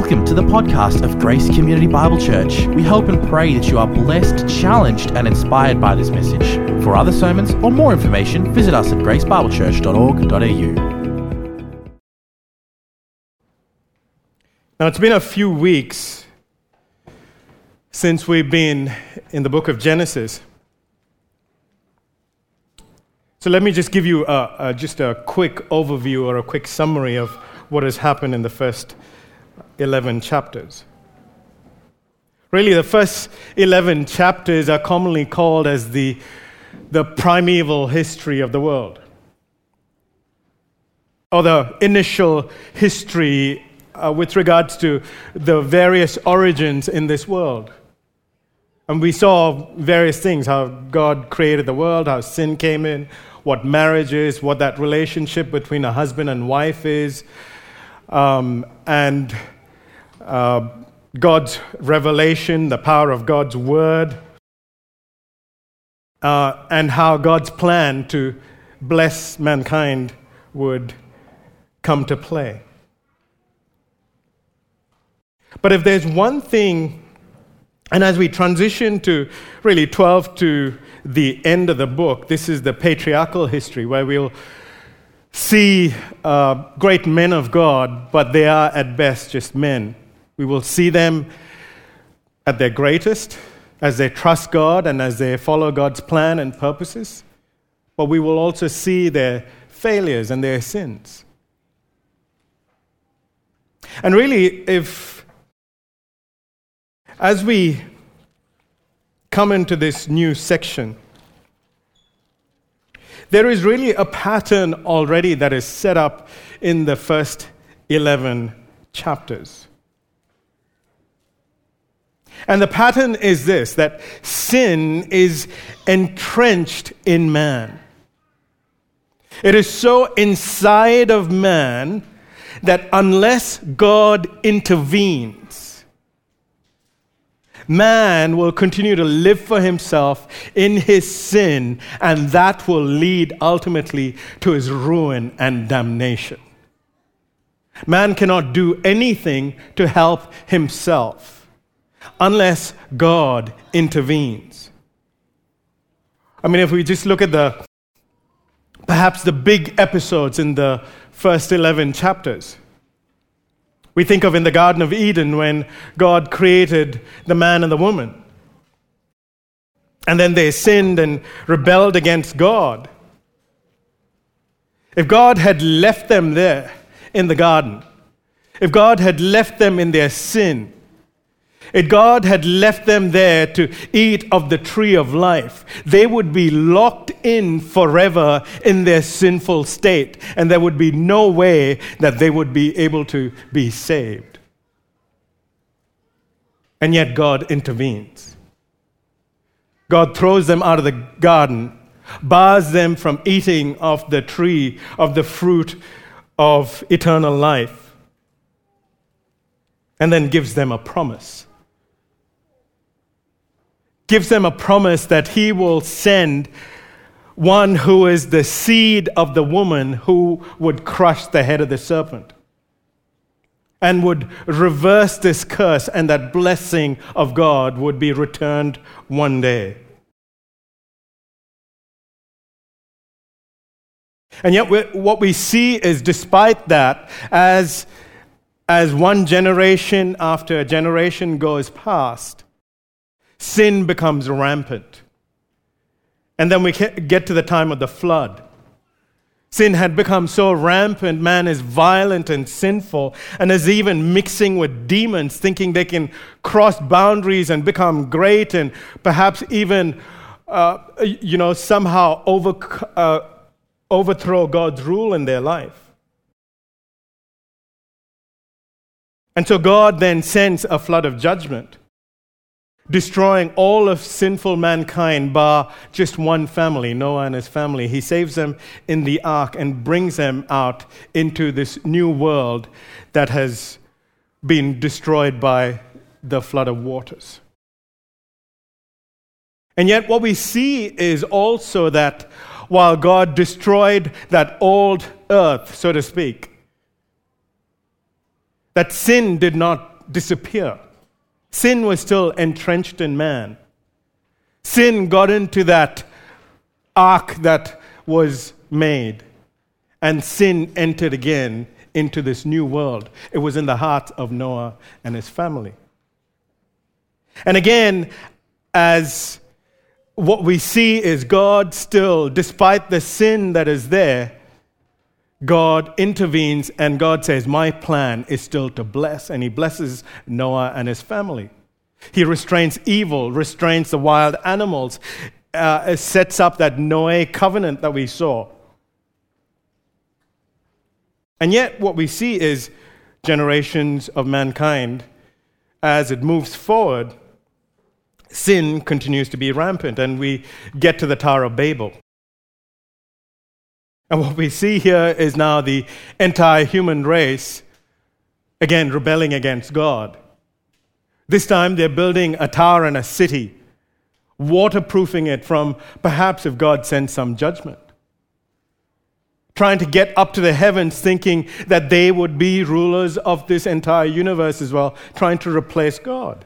Welcome to the podcast of Grace Community Bible Church. We hope and pray that you are blessed, challenged, and inspired by this message. For other sermons or more information, visit us at gracebiblechurch.org.au. Now, it's been a few weeks since we've been in the book of Genesis. So, let me just give you a, a, just a quick overview or a quick summary of what has happened in the first 11 chapters. Really, the first 11 chapters are commonly called as the, the primeval history of the world, or the initial history uh, with regards to the various origins in this world. And we saw various things how God created the world, how sin came in, what marriage is, what that relationship between a husband and wife is, um, and uh, God's revelation, the power of God's word, uh, and how God's plan to bless mankind would come to play. But if there's one thing, and as we transition to really 12 to the end of the book, this is the patriarchal history where we'll see uh, great men of God, but they are at best just men. We will see them at their greatest as they trust God and as they follow God's plan and purposes. But we will also see their failures and their sins. And really, if as we come into this new section, there is really a pattern already that is set up in the first 11 chapters. And the pattern is this that sin is entrenched in man. It is so inside of man that unless God intervenes, man will continue to live for himself in his sin, and that will lead ultimately to his ruin and damnation. Man cannot do anything to help himself unless God intervenes. I mean, if we just look at the perhaps the big episodes in the first 11 chapters, we think of in the Garden of Eden when God created the man and the woman. And then they sinned and rebelled against God. If God had left them there in the garden, if God had left them in their sin, if God had left them there to eat of the tree of life, they would be locked in forever in their sinful state, and there would be no way that they would be able to be saved. And yet, God intervenes. God throws them out of the garden, bars them from eating of the tree of the fruit of eternal life, and then gives them a promise gives them a promise that he will send one who is the seed of the woman who would crush the head of the serpent and would reverse this curse, and that blessing of God would be returned one day. And yet, what we see is, despite that, as, as one generation after a generation goes past, sin becomes rampant. And then we get to the time of the flood. Sin had become so rampant, man is violent and sinful, and is even mixing with demons, thinking they can cross boundaries and become great, and perhaps even, uh, you know, somehow over, uh, overthrow God's rule in their life. And so God then sends a flood of judgment destroying all of sinful mankind bar just one family, Noah and his family. He saves them in the ark and brings them out into this new world that has been destroyed by the flood of waters. And yet, what we see is also that while God destroyed that old earth, so to speak, that sin did not disappear. Sin was still entrenched in man. Sin got into that ark that was made, and sin entered again into this new world. It was in the heart of Noah and his family. And again, as what we see is God still, despite the sin that is there, God intervenes and God says, My plan is still to bless. And he blesses Noah and his family. He restrains evil, restrains the wild animals, uh, sets up that Noah covenant that we saw. And yet, what we see is generations of mankind, as it moves forward, sin continues to be rampant, and we get to the Tower of Babel. And what we see here is now the entire human race, again, rebelling against God. This time they're building a tower and a city, waterproofing it from perhaps if God sends some judgment. Trying to get up to the heavens, thinking that they would be rulers of this entire universe as well, trying to replace God.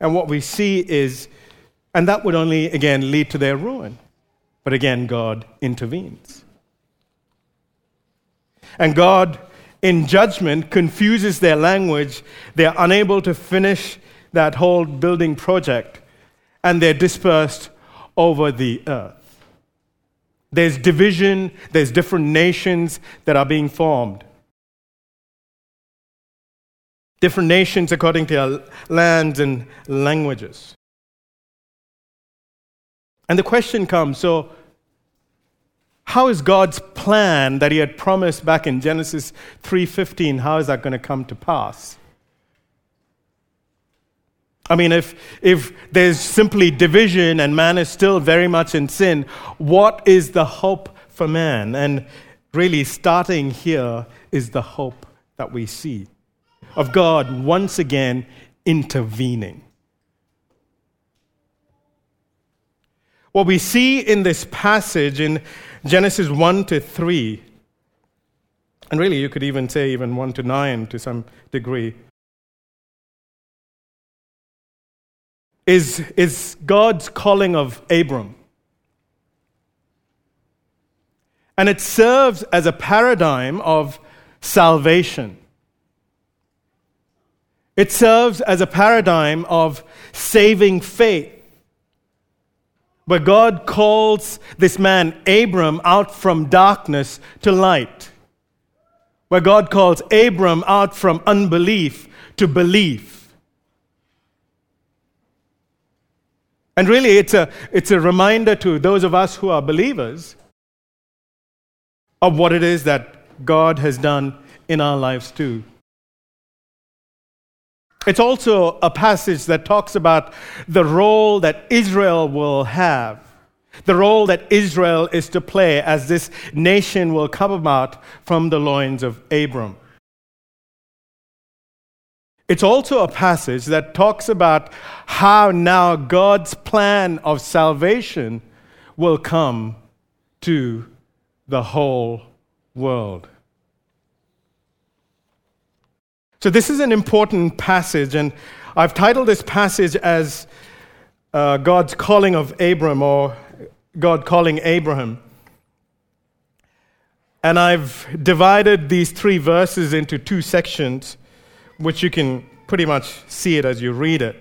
And what we see is, and that would only, again, lead to their ruin. But again, God intervenes. And God in judgment confuses their language. They're unable to finish that whole building project, and they're dispersed over the earth. There's division, there's different nations that are being formed. Different nations according to their lands and languages. And the question comes so, how is God's plan that he had promised back in Genesis 3:15 how is that going to come to pass? I mean if if there's simply division and man is still very much in sin, what is the hope for man? And really starting here is the hope that we see of God once again intervening. What we see in this passage in Genesis 1 to 3, and really you could even say even 1 to 9 to some degree, is, is God's calling of Abram. And it serves as a paradigm of salvation. It serves as a paradigm of saving faith where God calls this man Abram out from darkness to light, where God calls Abram out from unbelief to belief. And really, it's a, it's a reminder to those of us who are believers of what it is that God has done in our lives too. It's also a passage that talks about the role that Israel will have, the role that Israel is to play as this nation will come about from the loins of Abram. It's also a passage that talks about how now God's plan of salvation will come to the whole world. So, this is an important passage, and I've titled this passage as uh, God's calling of Abram or God calling Abraham. And I've divided these three verses into two sections, which you can pretty much see it as you read it.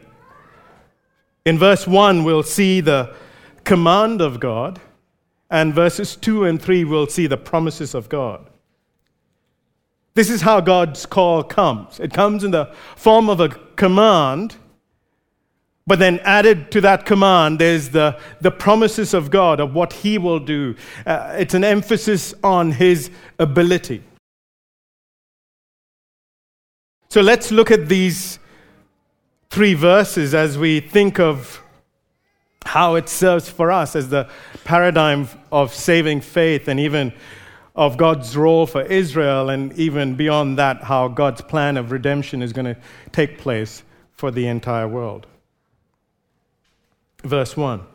In verse 1, we'll see the command of God, and verses 2 and 3, we'll see the promises of God. This is how God's call comes it comes in the form of a command, but then added to that command, there's the, the promises of God of what He will do. Uh, it's an emphasis on His ability. So let's look at these three verses as we think of how it serves for us as the paradigm of saving faith and even of God's role for Israel, and even beyond that, how God's plan of redemption is going to take place for the entire world. Verse 1.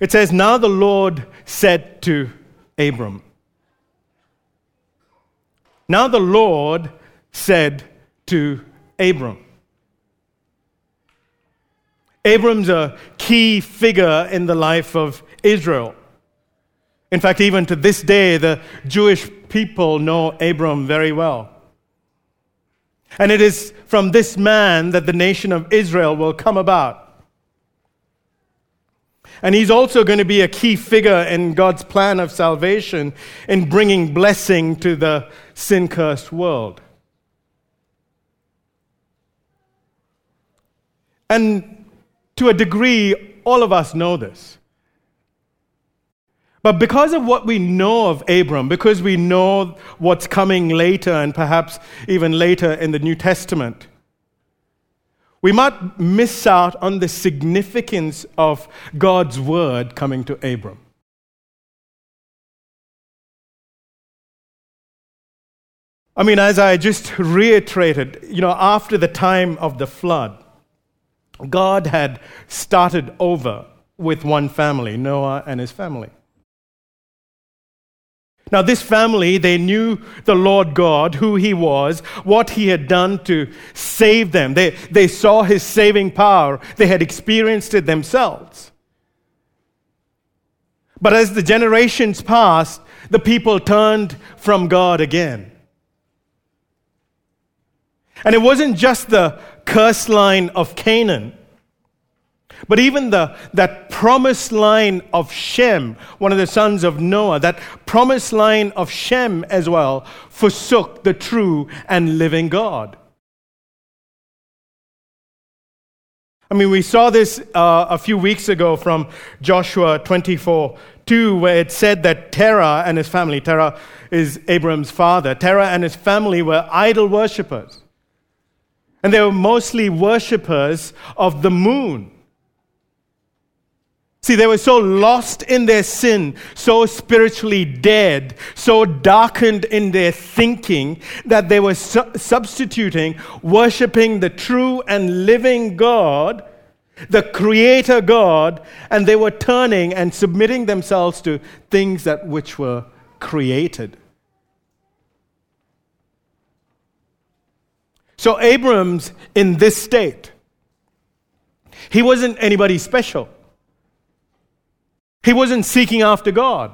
It says, Now the Lord said to Abram, Now the Lord said to Abram, Abram's a key figure in the life of Israel. In fact, even to this day, the Jewish people know Abram very well. And it is from this man that the nation of Israel will come about. And he's also going to be a key figure in God's plan of salvation in bringing blessing to the sin cursed world. And to a degree, all of us know this. But because of what we know of Abram, because we know what's coming later and perhaps even later in the New Testament, we might miss out on the significance of God's word coming to Abram. I mean, as I just reiterated, you know, after the time of the flood, God had started over with one family, Noah and his family. Now, this family, they knew the Lord God, who He was, what He had done to save them. They, they saw His saving power, they had experienced it themselves. But as the generations passed, the people turned from God again. And it wasn't just the curse line of Canaan but even the, that promised line of Shem, one of the sons of Noah, that promised line of Shem as well, forsook the true and living God. I mean, we saw this uh, a few weeks ago from Joshua 24 2, where it said that Terah and his family, Terah is Abram's father, Terah and his family were idol worshippers. And they were mostly worshippers of the moon. See, they were so lost in their sin, so spiritually dead, so darkened in their thinking that they were su- substituting worshiping the true and living God, the Creator God, and they were turning and submitting themselves to things that which were created. So Abram's in this state. He wasn't anybody special. He wasn't seeking after God.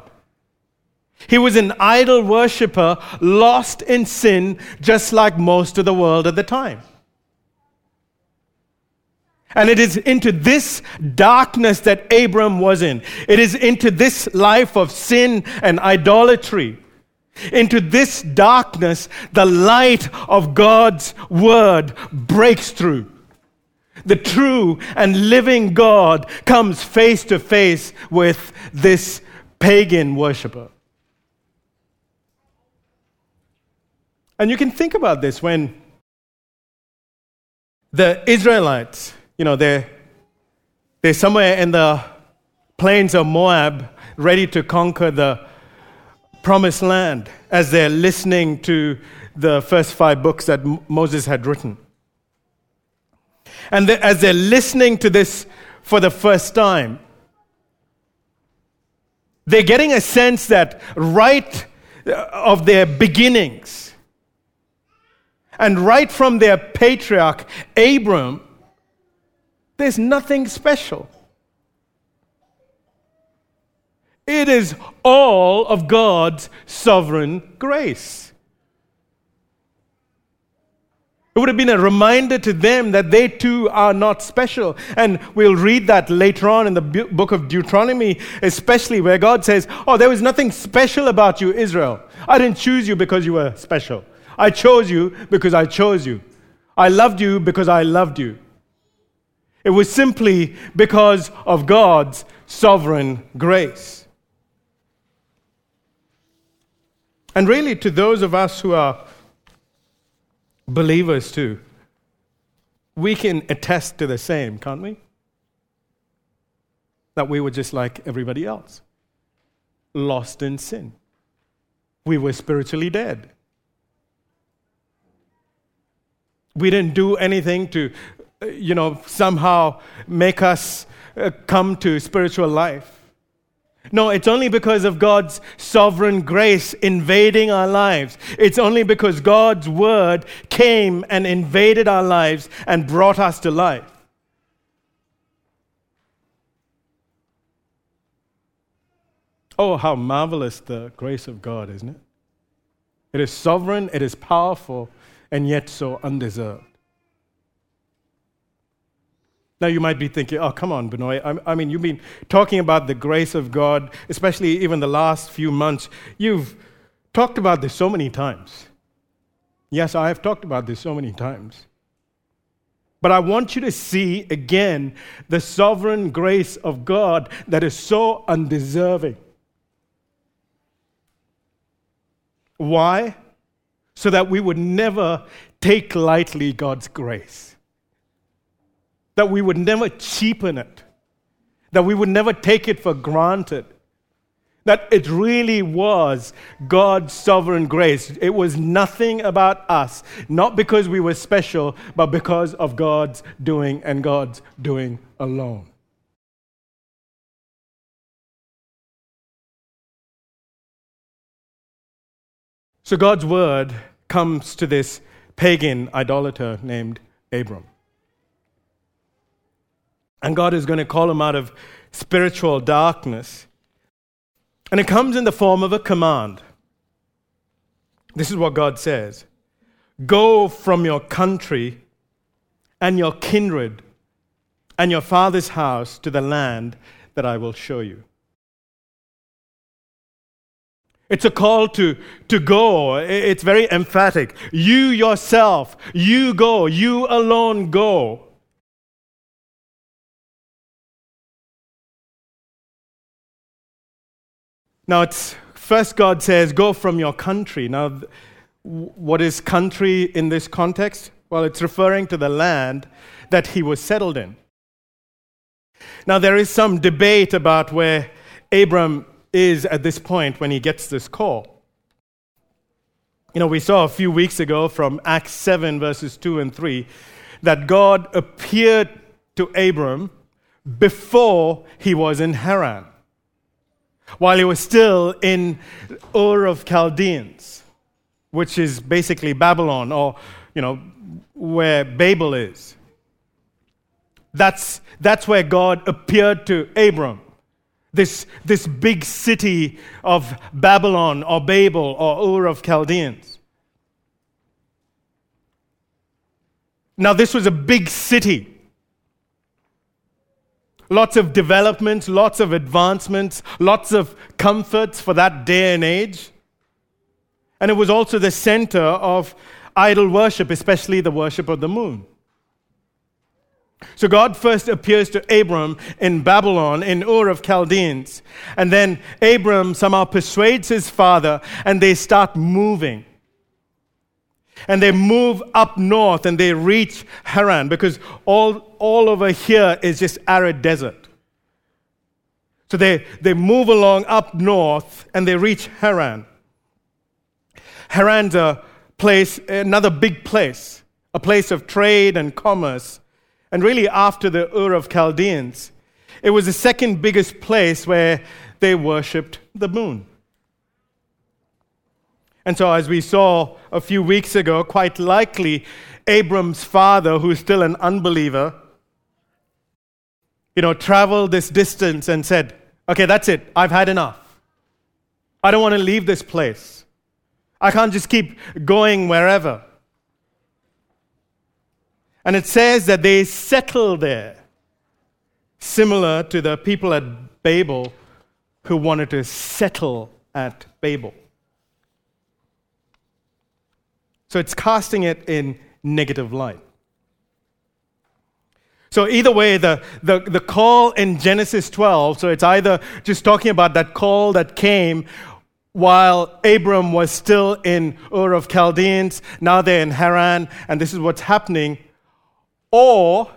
He was an idol worshiper, lost in sin, just like most of the world at the time. And it is into this darkness that Abram was in. It is into this life of sin and idolatry. Into this darkness, the light of God's word breaks through the true and living God comes face to face with this pagan worshiper. And you can think about this when the Israelites, you know, they're, they're somewhere in the plains of Moab ready to conquer the promised land as they're listening to the first five books that Moses had written. And as they're listening to this for the first time, they're getting a sense that right uh, of their beginnings, and right from their patriarch, Abram, there's nothing special. It is all of God's sovereign grace. It would have been a reminder to them that they too are not special. And we'll read that later on in the book of Deuteronomy, especially where God says, Oh, there was nothing special about you, Israel. I didn't choose you because you were special. I chose you because I chose you. I loved you because I loved you. It was simply because of God's sovereign grace. And really, to those of us who are believers too, we can attest to the same, can't we? That we were just like everybody else, lost in sin. We were spiritually dead. We didn't do anything to, uh, you know, somehow make us uh, come to spiritual life. No, it's only because of God's sovereign grace invading our lives. It's only because God's word came and invaded our lives and brought us to life. Oh, how marvelous the grace of God, isn't it? It is sovereign, it is powerful, and yet so undeserved. Now, you might be thinking, oh, come on, Benoit. I, I mean, you've been talking about the grace of God, especially even the last few months. You've talked about this so many times. Yes, I have talked about this so many times. But I want you to see again the sovereign grace of God that is so undeserving. Why? So that we would never take lightly God's grace that we would never cheapen it, that we would never take it for granted, that it really was God's sovereign grace. It was nothing about us, not because we were special, but because of God's doing and God's doing alone. So God's word comes to this pagan idolater named Abram. And God is going to call him out of spiritual darkness. And it comes in the form of a command. This is what God says Go from your country and your kindred and your father's house to the land that I will show you. It's a call to, to go. It's very emphatic. You yourself, you go. You alone go. Now, it's first God says, Go from your country. Now, what is country in this context? Well, it's referring to the land that he was settled in. Now, there is some debate about where Abram is at this point when he gets this call. You know, we saw a few weeks ago from Acts 7, verses 2 and 3, that God appeared to Abram before he was in Haran while he was still in Ur of Chaldeans, which is basically Babylon, or, you know, where Babel is. That's, that's where God appeared to Abram. This, this big city of Babylon or Babel or Ur of Chaldeans. Now, this was a big city lots of development, lots of advancements, lots of comforts for that day and age. And it was also the center of idol worship, especially the worship of the moon. So God first appears to Abram in Babylon, in Ur of Chaldeans. And then Abram somehow persuades his father, and they start moving. And they move up north and they reach Haran because all, all over here is just arid desert. So they, they move along up north and they reach Haran. Haran's a place, another big place, a place of trade and commerce. And really, after the Ur of Chaldeans, it was the second biggest place where they worshipped the moon. And so, as we saw a few weeks ago, quite likely Abram's father, who's still an unbeliever, you know, traveled this distance and said, Okay, that's it. I've had enough. I don't want to leave this place. I can't just keep going wherever. And it says that they settled there, similar to the people at Babel who wanted to settle at Babel. So it's casting it in negative light. So, either way, the, the, the call in Genesis 12, so it's either just talking about that call that came while Abram was still in Ur of Chaldeans, now they're in Haran, and this is what's happening, or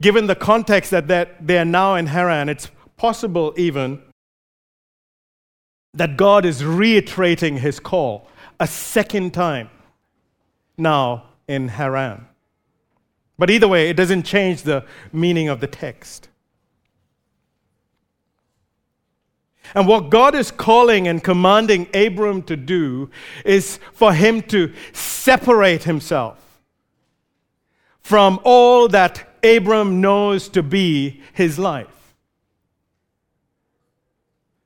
given the context that they're, they're now in Haran, it's possible even that God is reiterating his call a second time now in Haran. But either way, it doesn't change the meaning of the text. And what God is calling and commanding Abram to do is for him to separate himself from all that Abram knows to be his life.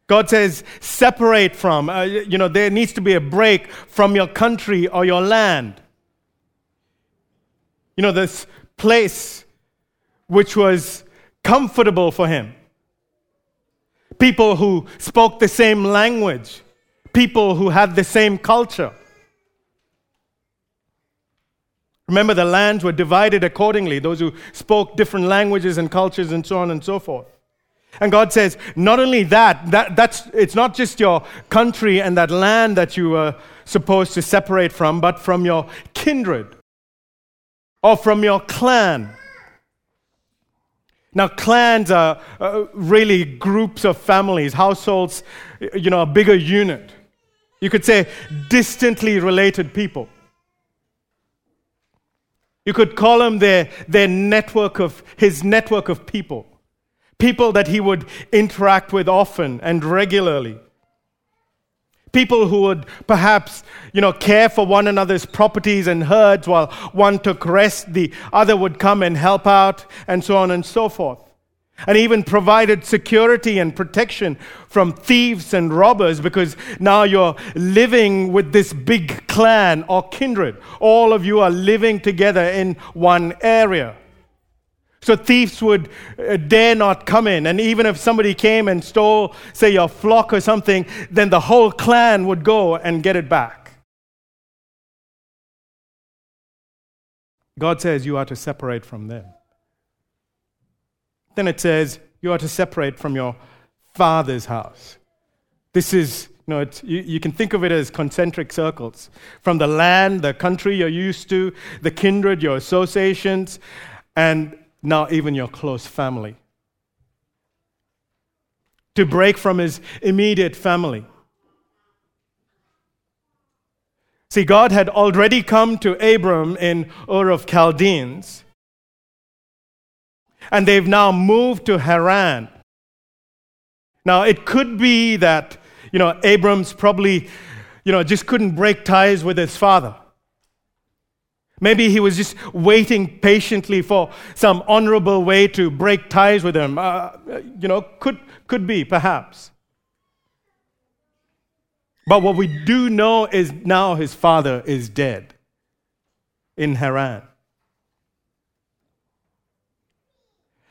God says, separate from, uh, you know, there needs to be a break from your country or your land. You know, this place which was comfortable for him people who spoke the same language, people who had the same culture. Remember, the lands were divided accordingly, those who spoke different languages and cultures and so on and so forth. And God says, not only that, that that's, it's not just your country and that land that you are supposed to separate from, but from your kindred or from your clan now, clans are uh, really groups of families, households, you know, a bigger unit. You could say distantly related people. You could call them their, their network of, his network of people. People that he would interact with often and regularly. People who would perhaps, you know, care for one another's properties and herds while one took rest, the other would come and help out, and so on and so forth. And even provided security and protection from thieves and robbers because now you're living with this big clan or kindred. All of you are living together in one area. So thieves would uh, dare not come in. And even if somebody came and stole, say, your flock or something, then the whole clan would go and get it back. God says you are to separate from them. Then it says you are to separate from your father's house. This is you, know, you, you, can think of it as concentric circles from the land, the country you're used to, the kindred, your associations, and now even your close family. To break from his immediate family. See, God had already come to Abram in Ur of Chaldeans, and they've now moved to Haran. Now, it could be that, you know, Abram's probably, you know, just couldn't break ties with his father. Maybe he was just waiting patiently for some honorable way to break ties with him. Uh, you know, could, could be, perhaps. But what we do know is now his father is dead in Haran.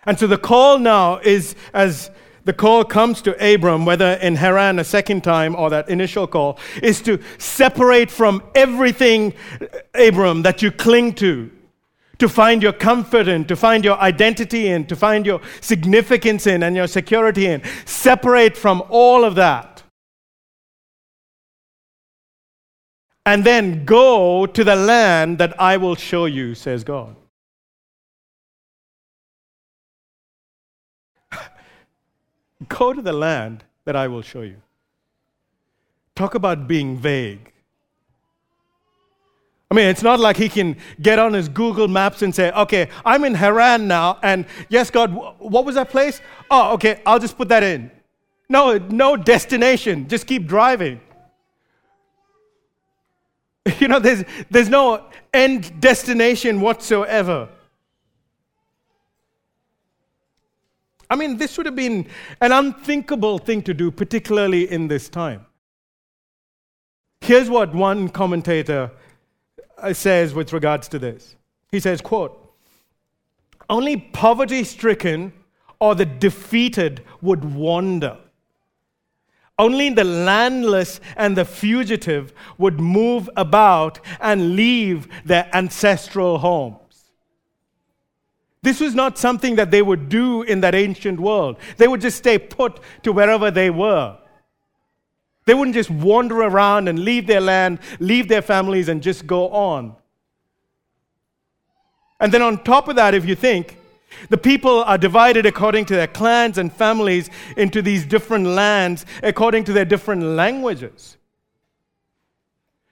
And so the call now is as the call comes to Abram, whether in Haran a second time or that initial call, is to separate from everything, uh, Abram, that you cling to, to find your comfort in, to find your identity in, to find your significance in, and your security in. Separate from all of that. And then go to the land that I will show you, says God. Go to the land that I will show you. Talk about being vague. I mean, it's not like he can get on his Google Maps and say, okay, I'm in Haran now, and yes, God, what was that place? Oh, okay, I'll just put that in. No, no destination, just keep driving. You know, there's, there's no end destination whatsoever. I mean, this would have been an unthinkable thing to do, particularly in this time. Here's what one commentator uh, says with regards to this. He says, quote, only poverty stricken or the defeated would wander. Only the landless and the fugitive would move about and leave their ancestral home. This was not something that they would do in that ancient world. They would just stay put to wherever they were. They wouldn't just wander around and leave their land, leave their families, and just go on. And then on top of that, if you think, the people are divided according to their clans and families into these different lands according to their different languages.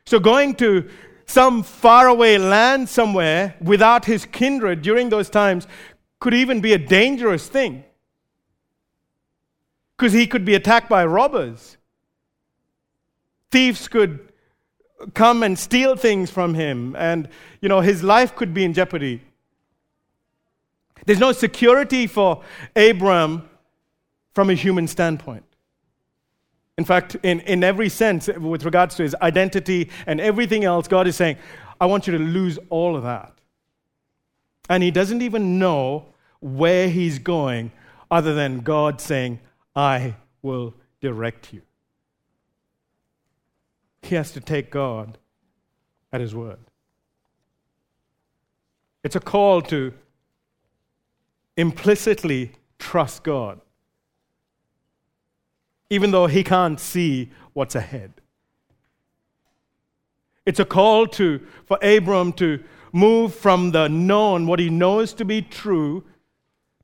So going to some faraway land somewhere without his kindred during those times could even be a dangerous thing. because he could be attacked by robbers. Thieves could come and steal things from him, and you know, his life could be in jeopardy. There's no security for Abram from a human standpoint. In fact, in, in every sense, with regards to his identity and everything else, God is saying, I want you to lose all of that. And he doesn't even know where he's going other than God saying, I will direct you. He has to take God at his word. It's a call to implicitly trust God even though he can't see what's ahead. It's a call to, for Abram to move from the known, what he knows to be true,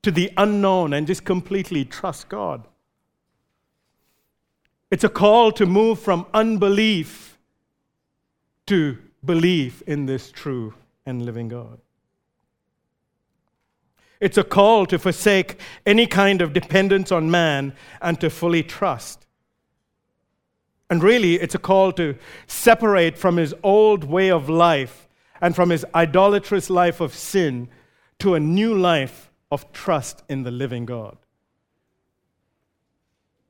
to the unknown and just completely trust God. It's a call to move from unbelief to belief in this true and living God. It's a call to forsake any kind of dependence on man and to fully trust. And really, it's a call to separate from his old way of life and from his idolatrous life of sin to a new life of trust in the living God.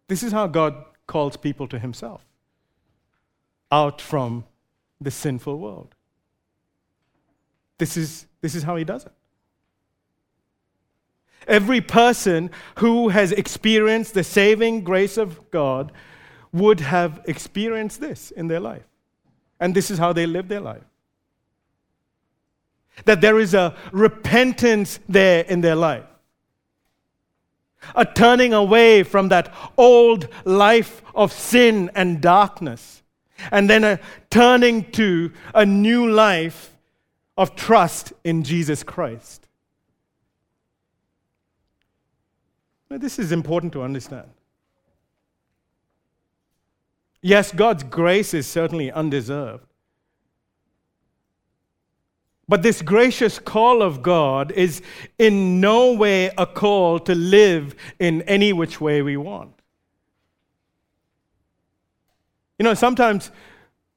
This is how God calls people to himself out from the sinful world. This is, this is how he does it. Every person who has experienced the saving grace of God would have experienced this in their life. And this is how they live their life. That there is a repentance there in their life, a turning away from that old life of sin and darkness, and then a turning to a new life of trust in Jesus Christ. Now, this is important to understand. Yes, God's grace is certainly undeserved. But this gracious call of God is in no way a call to live in any which way we want. You know, sometimes,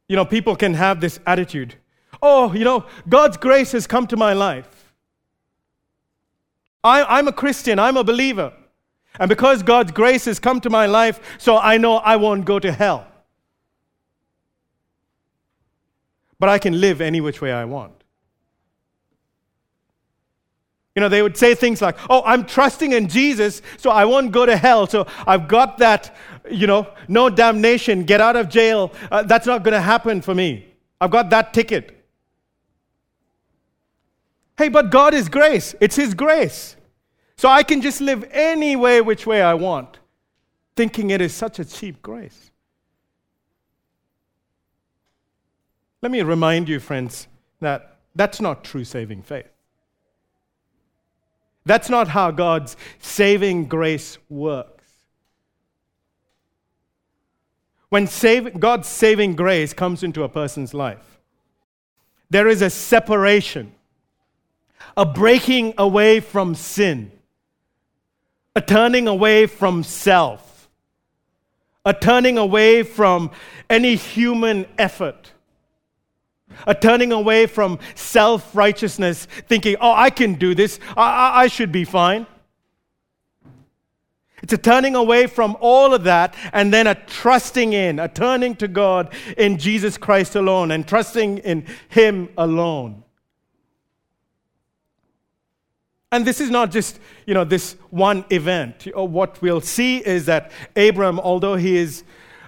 you know, people can have this attitude oh, you know, God's grace has come to my life. I, I'm a Christian, I'm a believer. And because God's grace has come to my life, so I know I won't go to hell. But I can live any which way I want. You know, they would say things like, Oh, I'm trusting in Jesus, so I won't go to hell. So I've got that, you know, no damnation, get out of jail. Uh, that's not going to happen for me. I've got that ticket. Hey, but God is grace, it's His grace. So I can just live any way, which way I want, thinking it is such a cheap grace. Let me remind you, friends, that that's not true saving faith. That's not how God's saving grace works. When save, God's saving grace comes into a person's life, there is a separation, a breaking away from sin a turning away from self, a turning away from any human effort, a turning away from self righteousness, thinking, oh, I can do this, I, I, I should be fine. It's a turning away from all of that and then a trusting in, a turning to God in Jesus Christ alone and trusting in Him alone. And this is not just, you know, this one event. What we'll see is that Abram, although he is,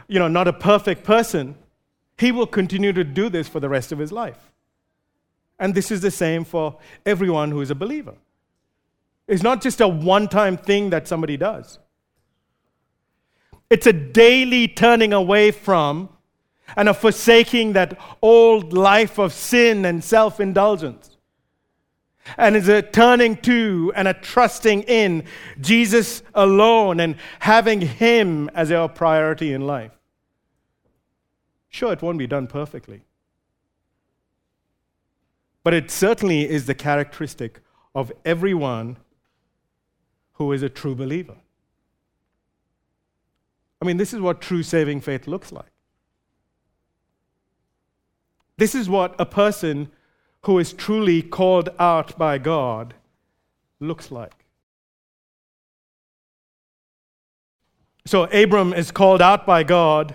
you know, not a perfect person, he will continue to do this for the rest of his life. And this is the same for everyone who is a believer. It's not just a one time thing that somebody does, it's a daily turning away from and a forsaking that old life of sin and self indulgence and is a turning to and a trusting in Jesus alone and having Him as our priority in life. Sure, it won't be done perfectly, but it certainly is the characteristic of everyone who is a true believer. I mean, this is what true saving faith looks like. This is what a person who is truly called out by God looks like. So Abram is called out by God,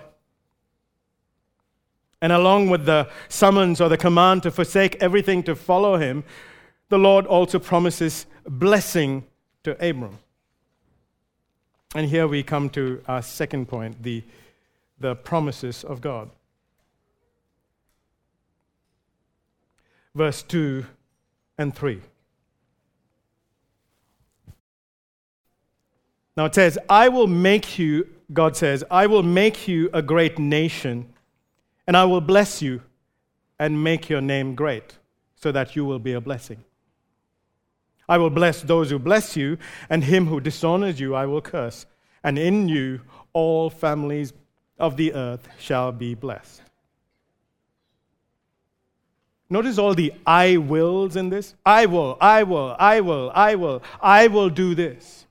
and along with the summons or the command to forsake everything to follow him, the Lord also promises blessing to Abram. And here we come to our second point the, the promises of God. Verse 2 and 3. Now it says, I will make you, God says, I will make you a great nation, and I will bless you and make your name great, so that you will be a blessing. I will bless those who bless you, and him who dishonors you I will curse. And in you all families of the earth shall be blessed. Notice all the I wills in this. I will, I will, I will, I will, I will do this.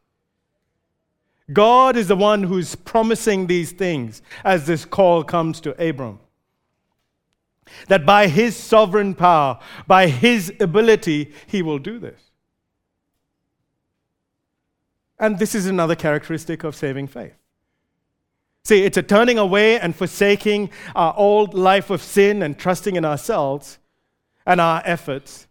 God is the one who's promising these things as this call comes to Abram. That by his sovereign power, by his ability, he will do this. And this is another characteristic of saving faith. See, it's a turning away and forsaking our old life of sin and trusting in ourselves and our efforts.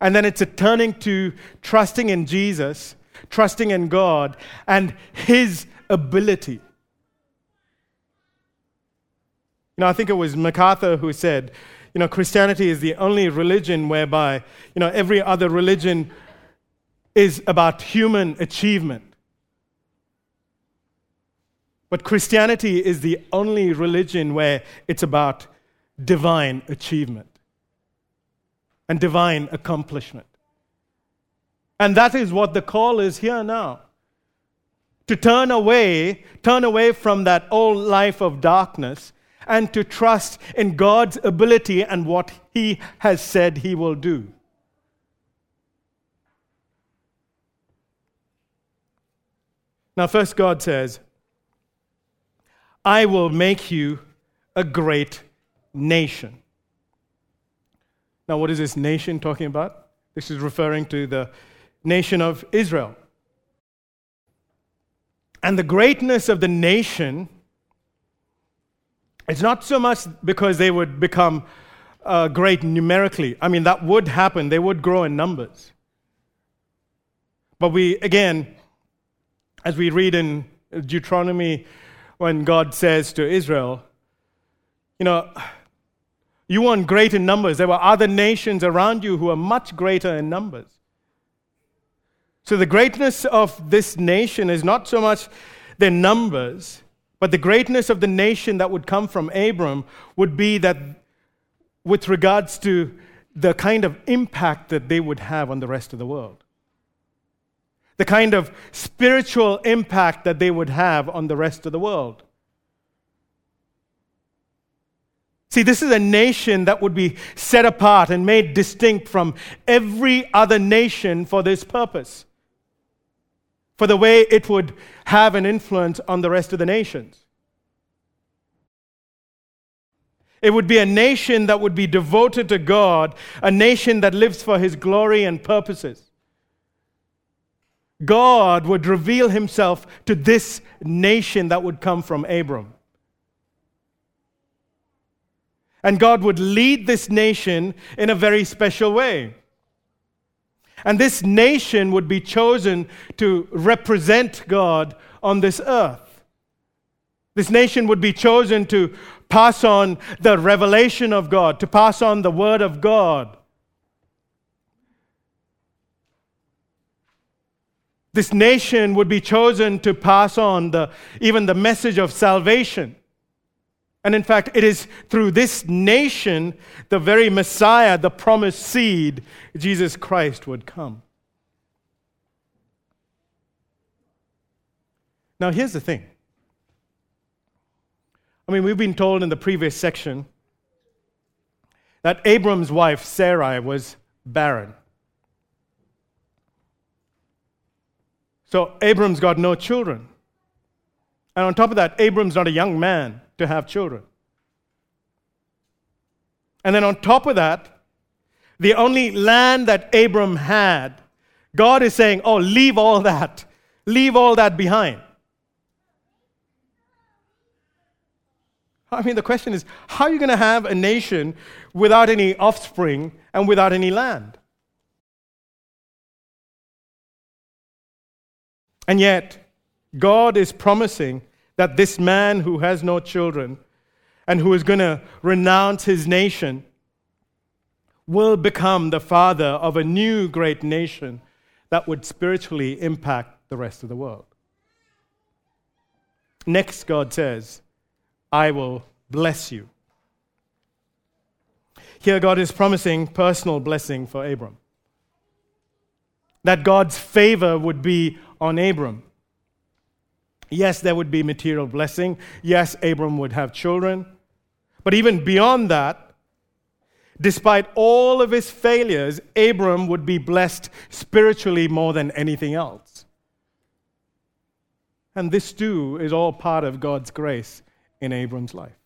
And then it's a turning to trusting in Jesus, trusting in God and His ability. You know, I think it was MacArthur who said, you know, Christianity is the only religion whereby, you know, every other religion is about human achievement. But Christianity is the only religion where it's about divine achievement and divine accomplishment. And that is what the call is here now. To turn away, turn away from that old life of darkness and to trust in God's ability and what He has said He will do. Now, first, God says, I will make you a great nation. Now, what is this nation talking about? This is referring to the nation of Israel. And the greatness of the nation, it's not so much because they would become uh, great numerically. I mean, that would happen, they would grow in numbers. But we, again, as we read in Deuteronomy, when God says to Israel, you know, you weren't great in numbers. There were other nations around you who were much greater in numbers. So the greatness of this nation is not so much their numbers, but the greatness of the nation that would come from Abram would be that with regards to the kind of impact that they would have on the rest of the world the kind of spiritual impact that they would have on the rest of the world. See, this is a nation that would be set apart and made distinct from every other nation for this purpose, for the way it would have an influence on the rest of the nations. It would be a nation that would be devoted to God, a nation that lives for His glory and purposes. God would reveal himself to this nation that would come from Abram. And God would lead this nation in a very special way. And this nation would be chosen to represent God on this earth. This nation would be chosen to pass on the revelation of God, to pass on the word of God. This nation would be chosen to pass on the, even the message of salvation. And in fact, it is through this nation, the very Messiah, the promised seed, Jesus Christ would come. Now, here's the thing. I mean, we've been told in the previous section that Abram's wife, Sarai, was barren. So Abram's got no children. And on top of that, Abram's not a young man to have children. And then on top of that, the only land that Abram had, God is saying, Oh, leave all that. Leave all that behind. I mean, the question is how are you going to have a nation without any offspring and without any land? And yet, God is promising that this man who has no children and who is going to renounce his nation will become the father of a new great nation that would spiritually impact the rest of the world. Next, God says, I will bless you. Here, God is promising personal blessing for Abram. That God's favor would be on Abram. Yes, there would be material blessing. Yes, Abram would have children. But even beyond that, despite all of his failures, Abram would be blessed spiritually more than anything else. And this too is all part of God's grace in Abram's life.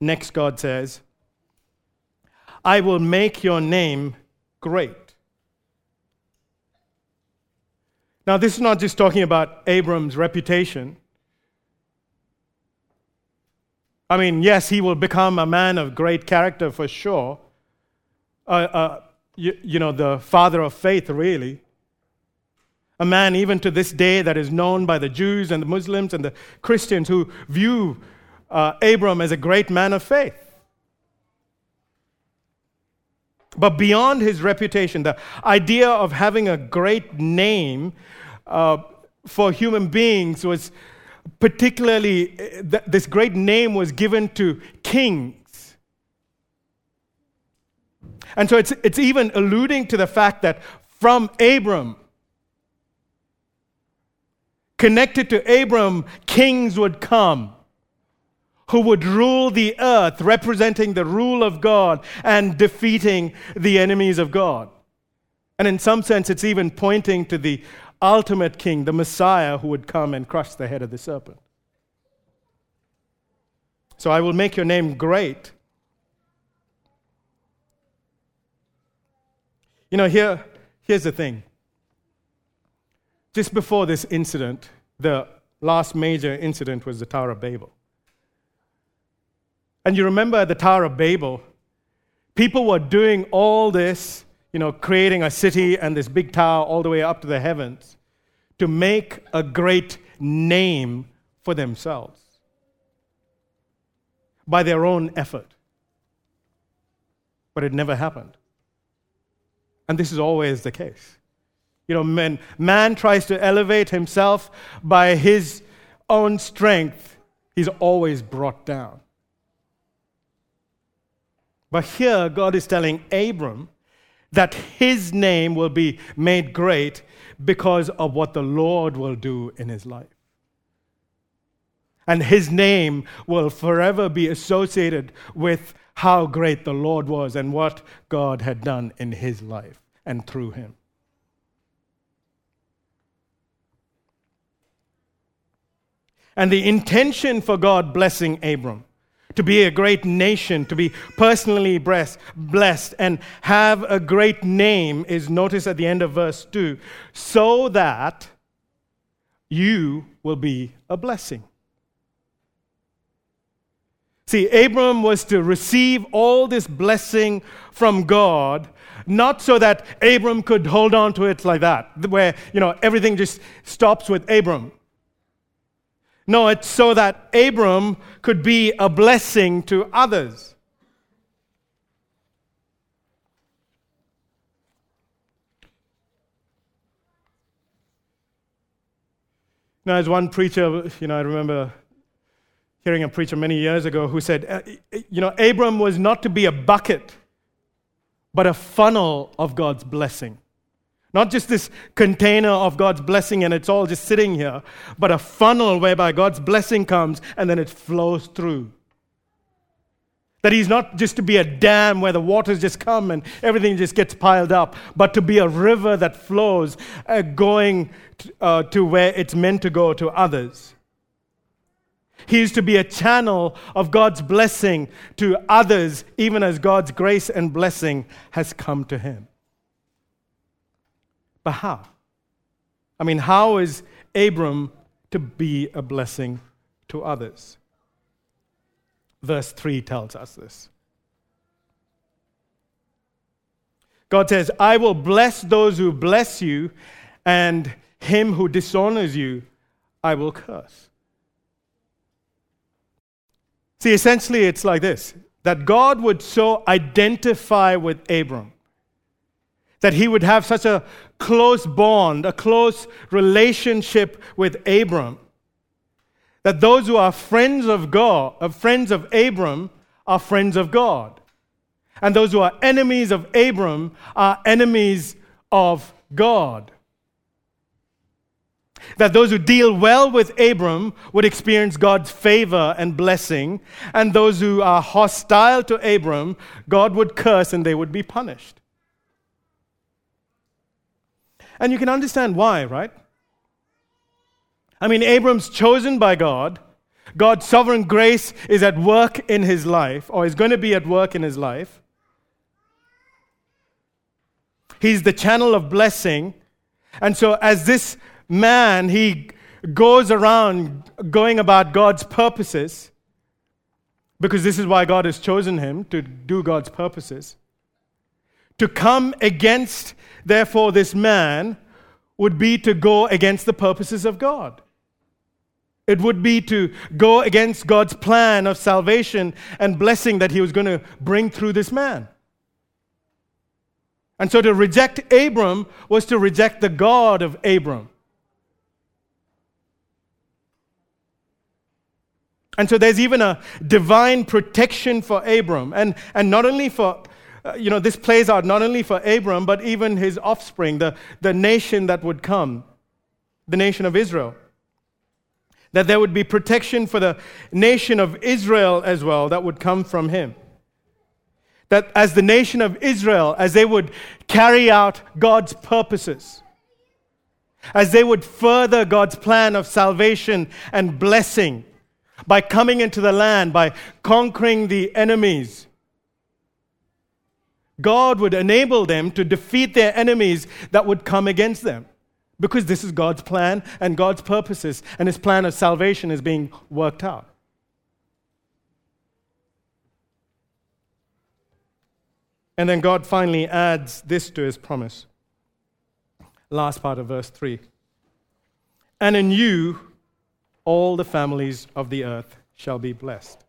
Next, God says, I will make your name great. Now, this is not just talking about Abram's reputation. I mean, yes, he will become a man of great character for sure. Uh, uh, you, you know, the father of faith, really. A man, even to this day, that is known by the Jews and the Muslims and the Christians who view uh, Abram as a great man of faith. But beyond his reputation, the idea of having a great name uh, for human beings was particularly, th- this great name was given to kings. And so it's, it's even alluding to the fact that from Abram, connected to Abram, kings would come who would rule the earth, representing the rule of God and defeating the enemies of God. And in some sense, it's even pointing to the ultimate king, the Messiah, who would come and crush the head of the serpent. So I will make your name great. You know, here, here's the thing. Just before this incident, the last major incident was the Tower of Babel. And you remember at the Tower of Babel, people were doing all this, you know, creating a city and this big tower all the way up to the heavens to make a great name for themselves by their own effort. But it never happened. And this is always the case. You know, man, man tries to elevate himself by his own strength, he's always brought down. But here, God is telling Abram that his name will be made great because of what the Lord will do in his life. And his name will forever be associated with how great the Lord was and what God had done in his life and through him. And the intention for God blessing Abram to be a great nation, to be personally blessed, and have a great name is notice at the end of verse 2 so that you will be a blessing. See, Abram was to receive all this blessing from God, not so that Abram could hold on to it like that, where, you know, everything just stops with Abram. No, it's so that Abram could be a blessing to others. Now, as one preacher, you know, I remember hearing a preacher many years ago who said, uh, you know, Abram was not to be a bucket, but a funnel of God's blessing. Not just this container of God's blessing and it's all just sitting here, but a funnel whereby God's blessing comes and then it flows through. That he's not just to be a dam where the waters just come and everything just gets piled up, but to be a river that flows, uh, going t- uh, to where it's meant to go to others. He is to be a channel of God's blessing to others, even as God's grace and blessing has come to him. But how? I mean, how is Abram to be a blessing to others? Verse 3 tells us this. God says, I will bless those who bless you, and him who dishonors you, I will curse. See, essentially, it's like this that God would so identify with Abram, that he would have such a close bond, a close relationship with Abram, that those who are friends of God, uh, friends of Abram, are friends of God. And those who are enemies of Abram are enemies of God. That those who deal well with Abram would experience God's favor and blessing, and those who are hostile to Abram, God would curse and they would be punished. And you can understand why, right? I mean, Abram's chosen by God. God's sovereign grace is at work in his life, or is going to be at work in his life. He's the channel of blessing. And so, as this man, he goes around going about God's purposes, because this is why God has chosen him to do God's purposes. To come against, therefore, this man would be to go against the purposes of God. It would be to go against God's plan of salvation and blessing that he was going to bring through this man. And so to reject Abram was to reject the God of Abram. And so there's even a divine protection for Abram. And, and not only for, uh, you know, this plays out not only for Abram, but even his offspring, the, the nation that would come, the nation of Israel. That there would be protection for the nation of Israel as well that would come from him. That as the nation of Israel, as they would carry out God's purposes, as they would further God's plan of salvation and blessing, by coming into the land, by conquering the enemies. God would enable them to defeat their enemies that would come against them. Because this is God's plan and God's purposes, and His plan of salvation is being worked out. And then God finally adds this to His promise. Last part of verse 3. And in you, all the families of the earth shall be blessed.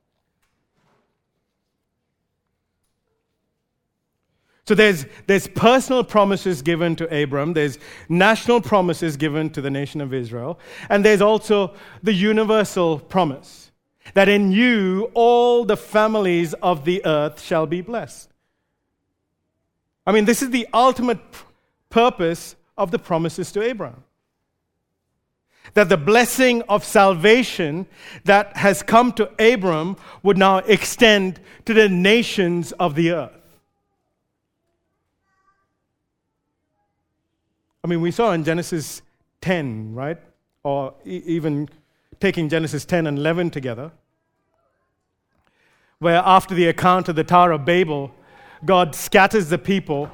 So there's, there's personal promises given to Abram, there's national promises given to the nation of Israel, and there's also the universal promise that in you all the families of the earth shall be blessed. I mean, this is the ultimate purpose of the promises to Abraham that the blessing of salvation that has come to Abram would now extend to the nations of the earth. I mean, we saw in Genesis 10, right? Or e- even taking Genesis 10 and 11 together, where after the account of the Tower of Babel, God scatters the people,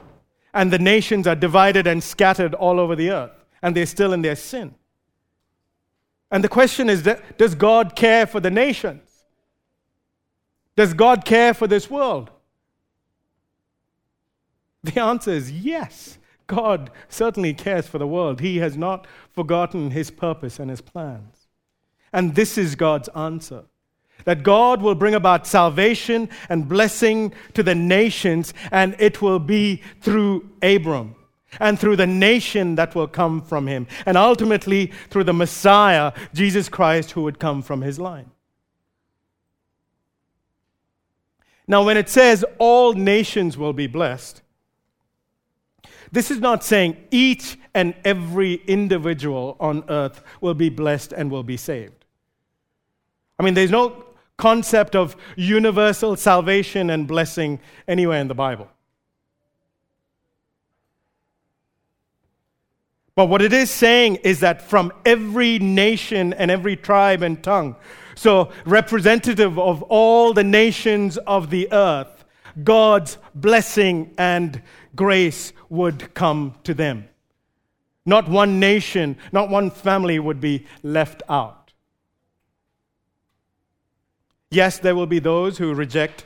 and the nations are divided and scattered all over the earth, and they're still in their sin. And the question is Does God care for the nations? Does God care for this world? The answer is yes. God certainly cares for the world. He has not forgotten his purpose and his plans. And this is God's answer that God will bring about salvation and blessing to the nations, and it will be through Abram and through the nation that will come from him, and ultimately through the Messiah, Jesus Christ, who would come from his line. Now, when it says all nations will be blessed, this is not saying each and every individual on earth will be blessed and will be saved. I mean, there's no concept of universal salvation and blessing anywhere in the Bible. But what it is saying is that from every nation and every tribe and tongue, so representative of all the nations of the earth, God's blessing and grace would come to them. Not one nation, not one family would be left out. Yes, there will be those who reject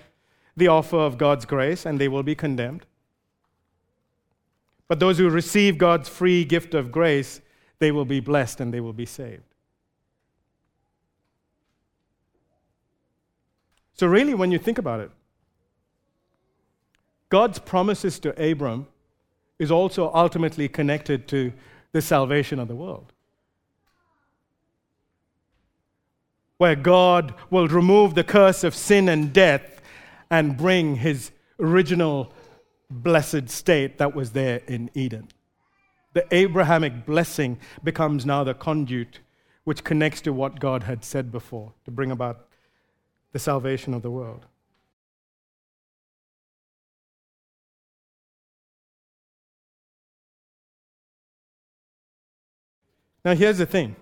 the offer of God's grace and they will be condemned. But those who receive God's free gift of grace, they will be blessed and they will be saved. So, really, when you think about it, God's promises to Abram is also ultimately connected to the salvation of the world. Where God will remove the curse of sin and death and bring his original blessed state that was there in Eden. The Abrahamic blessing becomes now the conduit which connects to what God had said before to bring about the salvation of the world. Now, here's the thing.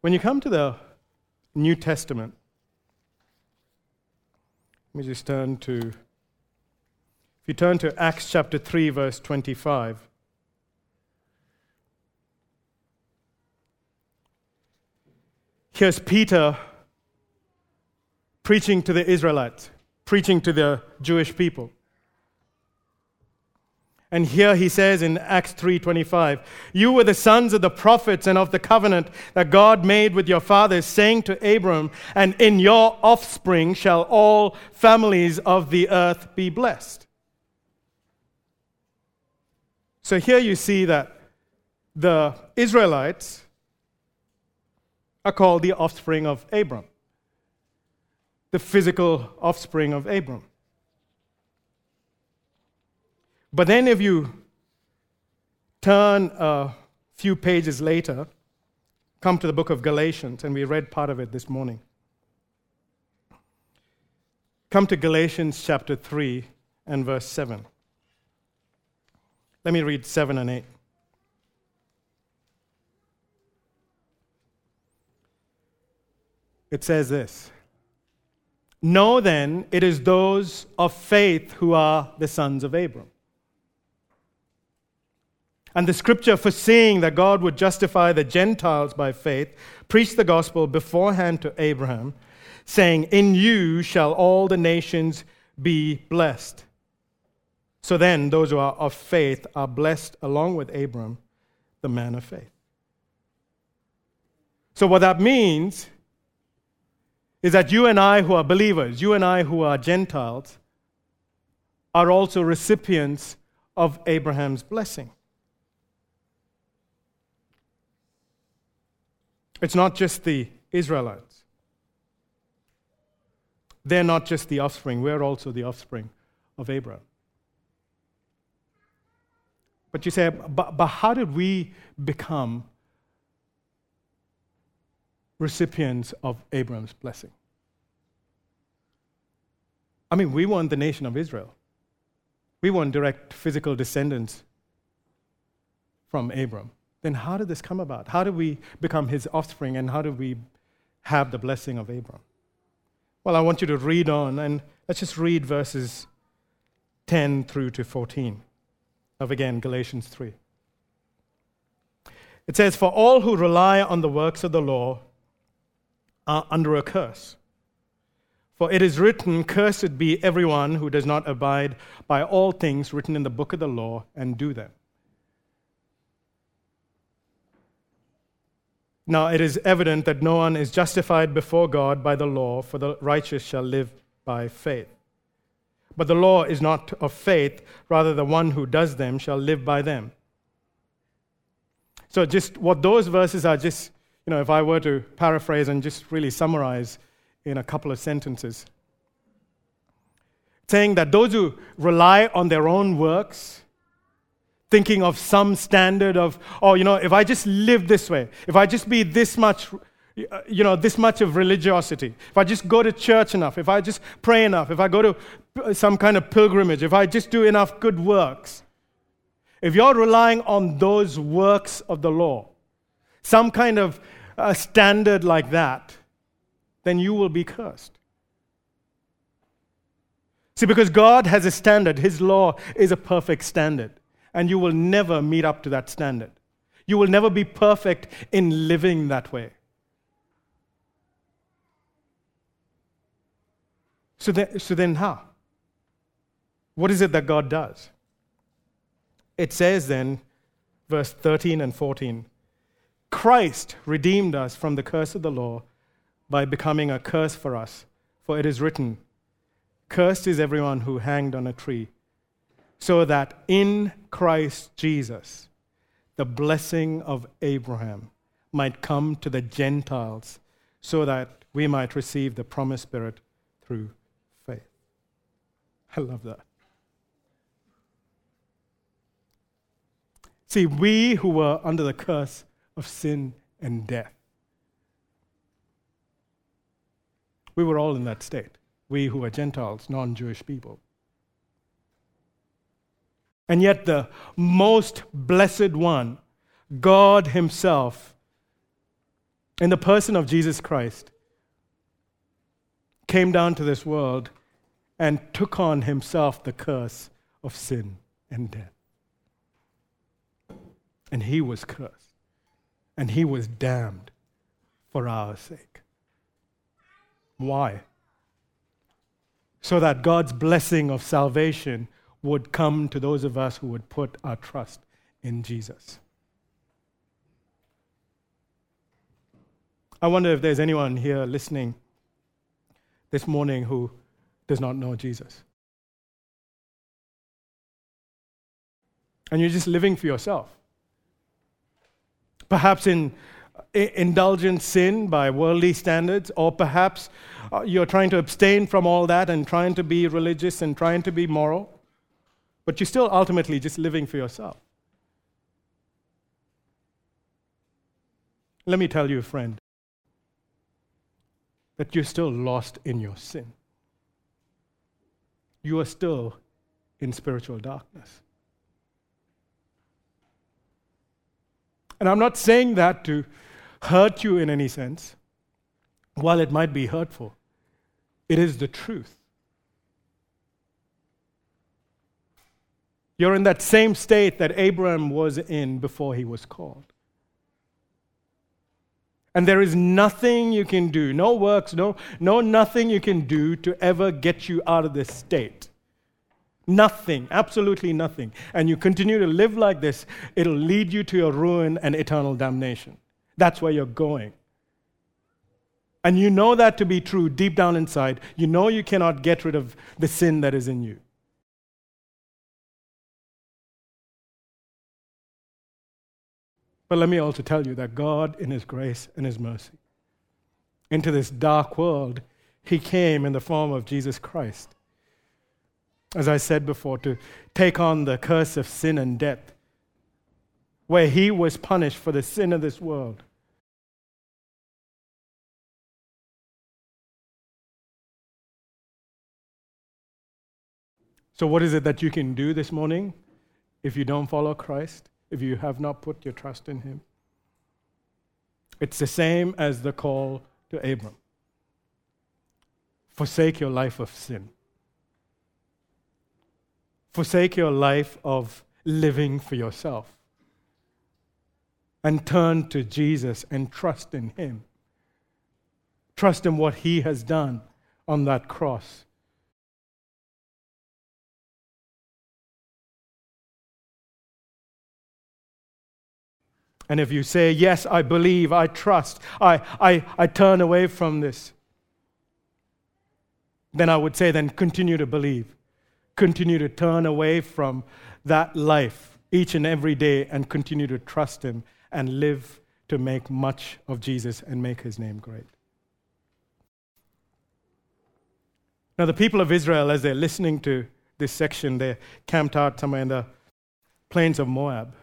When you come to the New Testament, let me just turn to, if you turn to Acts chapter 3, verse 25. Here's Peter preaching to the Israelites, preaching to the Jewish people. And here he says in Acts 3:25, "You were the sons of the prophets and of the covenant that God made with your fathers, saying to Abram, and in your offspring shall all families of the earth be blessed." So here you see that the Israelites are called the offspring of Abram, the physical offspring of Abram. But then, if you turn a few pages later, come to the book of Galatians, and we read part of it this morning. Come to Galatians chapter 3 and verse 7. Let me read 7 and 8. It says this Know then, it is those of faith who are the sons of Abram. And the scripture, foreseeing that God would justify the Gentiles by faith, preached the gospel beforehand to Abraham, saying, In you shall all the nations be blessed. So then, those who are of faith are blessed along with Abram, the man of faith. So, what that means is that you and I, who are believers, you and I, who are Gentiles, are also recipients of Abraham's blessing. It's not just the Israelites. They're not just the offspring, we're also the offspring of Abraham. But you say, but, but how did we become recipients of Abraham's blessing? I mean, we weren't the nation of Israel. We weren't direct physical descendants from Abram then how did this come about? How did we become his offspring and how did we have the blessing of Abram? Well, I want you to read on and let's just read verses 10 through to 14 of again Galatians 3. It says, For all who rely on the works of the law are under a curse. For it is written, Cursed be everyone who does not abide by all things written in the book of the law and do them. Now it is evident that no one is justified before God by the law, for the righteous shall live by faith. But the law is not of faith, rather, the one who does them shall live by them. So, just what those verses are, just, you know, if I were to paraphrase and just really summarize in a couple of sentences, saying that those who rely on their own works, thinking of some standard of, oh, you know, if I just live this way, if I just be this much uh, you know, this much of religiosity, if I just go to church enough, if I just pray enough, if I go to uh, some kind of pilgrimage, if I just do enough good works, if you're relying on those works of the law, some kind of uh, standard like that, then you will be cursed. See, because God has a standard, His law is a perfect standard, and you will never meet up to that standard. You will never be perfect in living that way. So then, so then how? What is it that God does? It says then, verse 13 and 14 Christ redeemed us from the curse of the law by becoming a curse for us. For it is written, Cursed is everyone who hanged on a tree, so that in Christ Jesus the blessing of Abraham might come to the Gentiles, so that we might receive the promised Spirit through faith. I love that. See, we who were under the curse of sin and death, we were all in that state. We who were Gentiles, non Jewish people. And yet, the most blessed one, God Himself, in the person of Jesus Christ, came down to this world and took on Himself the curse of sin and death and he was cursed, and he was damned for our sake. Why? So that God's blessing of salvation would come to those of us who would put our trust in Jesus. I wonder if there's anyone here listening this morning who does not know Jesus. And you're just living for yourself perhaps in indulgent sin by worldly standards, or perhaps uh, you're trying to abstain from all that and trying to be religious and trying to be moral, but you're still ultimately just living for yourself. Let me tell you, friend, that you're still lost in your sin. You are still in spiritual darkness. And I'm not saying that to hurt you in any sense. While it might be hurtful, it is the truth. You're in that same state that Abraham was in before he was called. And there is nothing you can do, no works, no, no nothing you can do to ever get you out of this state. Nothing, absolutely nothing. And you continue to live like this, it'll lead you to your ruin and eternal damnation. That's where you're going. And you know that to be true deep down inside. You know you cannot get rid of the sin that is in you. But let me also tell you that God, in His grace and His mercy, into this dark world, He came in the form of Jesus Christ as I said before, to take on the curse of sin and death, where he was punished for the sin of this world. So, what is it that you can do this morning if you don't follow Christ, if you have not put your trust in him? It's the same as the call to Abram forsake your life of sin. Forsake your life of living for yourself and turn to Jesus and trust in Him. Trust in what He has done on that cross. And if you say, Yes, I believe, I trust, I, I, I turn away from this, then I would say, then continue to believe continue to turn away from that life each and every day and continue to trust Him and live to make much of Jesus and make His name great. Now, the people of Israel, as they're listening to this section, they're camped out somewhere in the plains of Moab.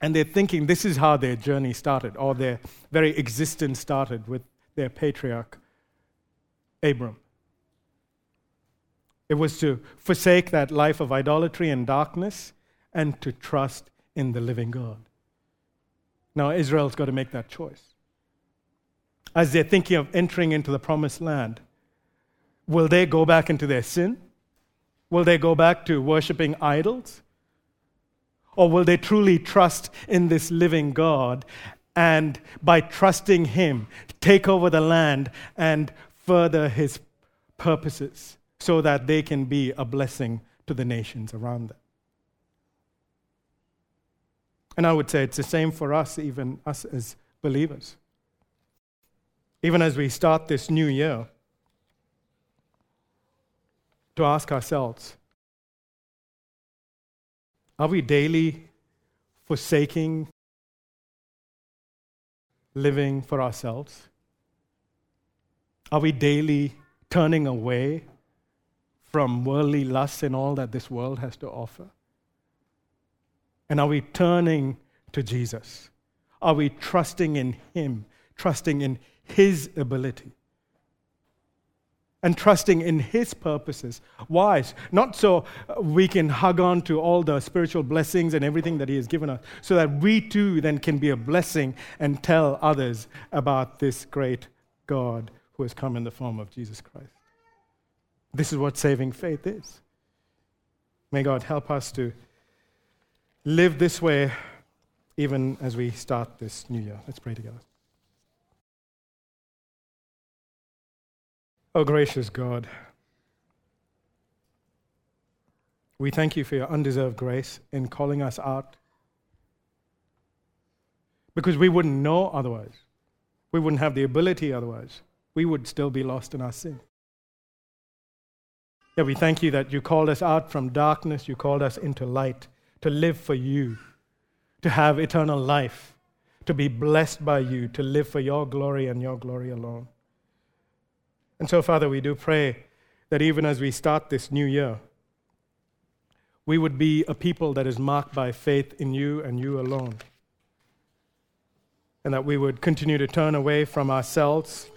And they're thinking this is how their journey started, or their very existence started with their patriarch, Abram. It was to forsake that life of idolatry and darkness and to trust in the living God. Now, Israel's got to make that choice. As they're thinking of entering into the promised land, will they go back into their sin? Will they go back to worshiping idols? Or will they truly trust in this living God and by trusting Him, take over the land and further His purposes so that they can be a blessing to the nations around them? And I would say it's the same for us, even us as believers. Even as we start this new year, to ask ourselves are we daily forsaking living for ourselves? Are we daily turning away from worldly lusts and all that this world has to offer? And are we turning to Jesus? Are we trusting in Him, trusting in His ability? And trusting in His purposes. Why? Not so we can hug on to all the spiritual blessings and everything that He has given us, so that we too then can be a blessing and tell others about this great God who has come in the form of Jesus Christ. This is what saving faith is. May God help us to live this way even as we start this new year. Let's pray together. Oh, gracious God, we thank you for your undeserved grace in calling us out because we wouldn't know otherwise. We wouldn't have the ability otherwise. We would still be lost in our sin. Yeah, we thank you that you called us out from darkness, you called us into light to live for you, to have eternal life, to be blessed by you, to live for your glory and your glory alone. And so, Father, we do pray that even as we start this new year, we would be a people that is marked by faith in you and you alone. And that we would continue to turn away from ourselves,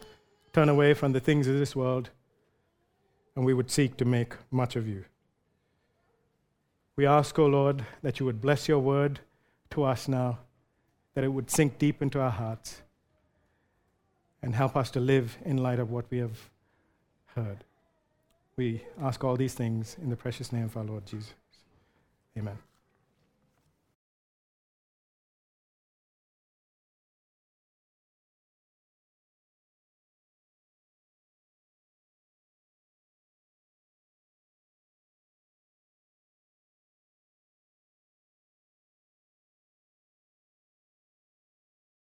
turn away from the things of this world, and we would seek to make much of you. We ask, O oh Lord, that you would bless your word to us now, that it would sink deep into our hearts and help us to live in light of what we have heard. We ask all these things in the precious name of our Lord Jesus. Amen.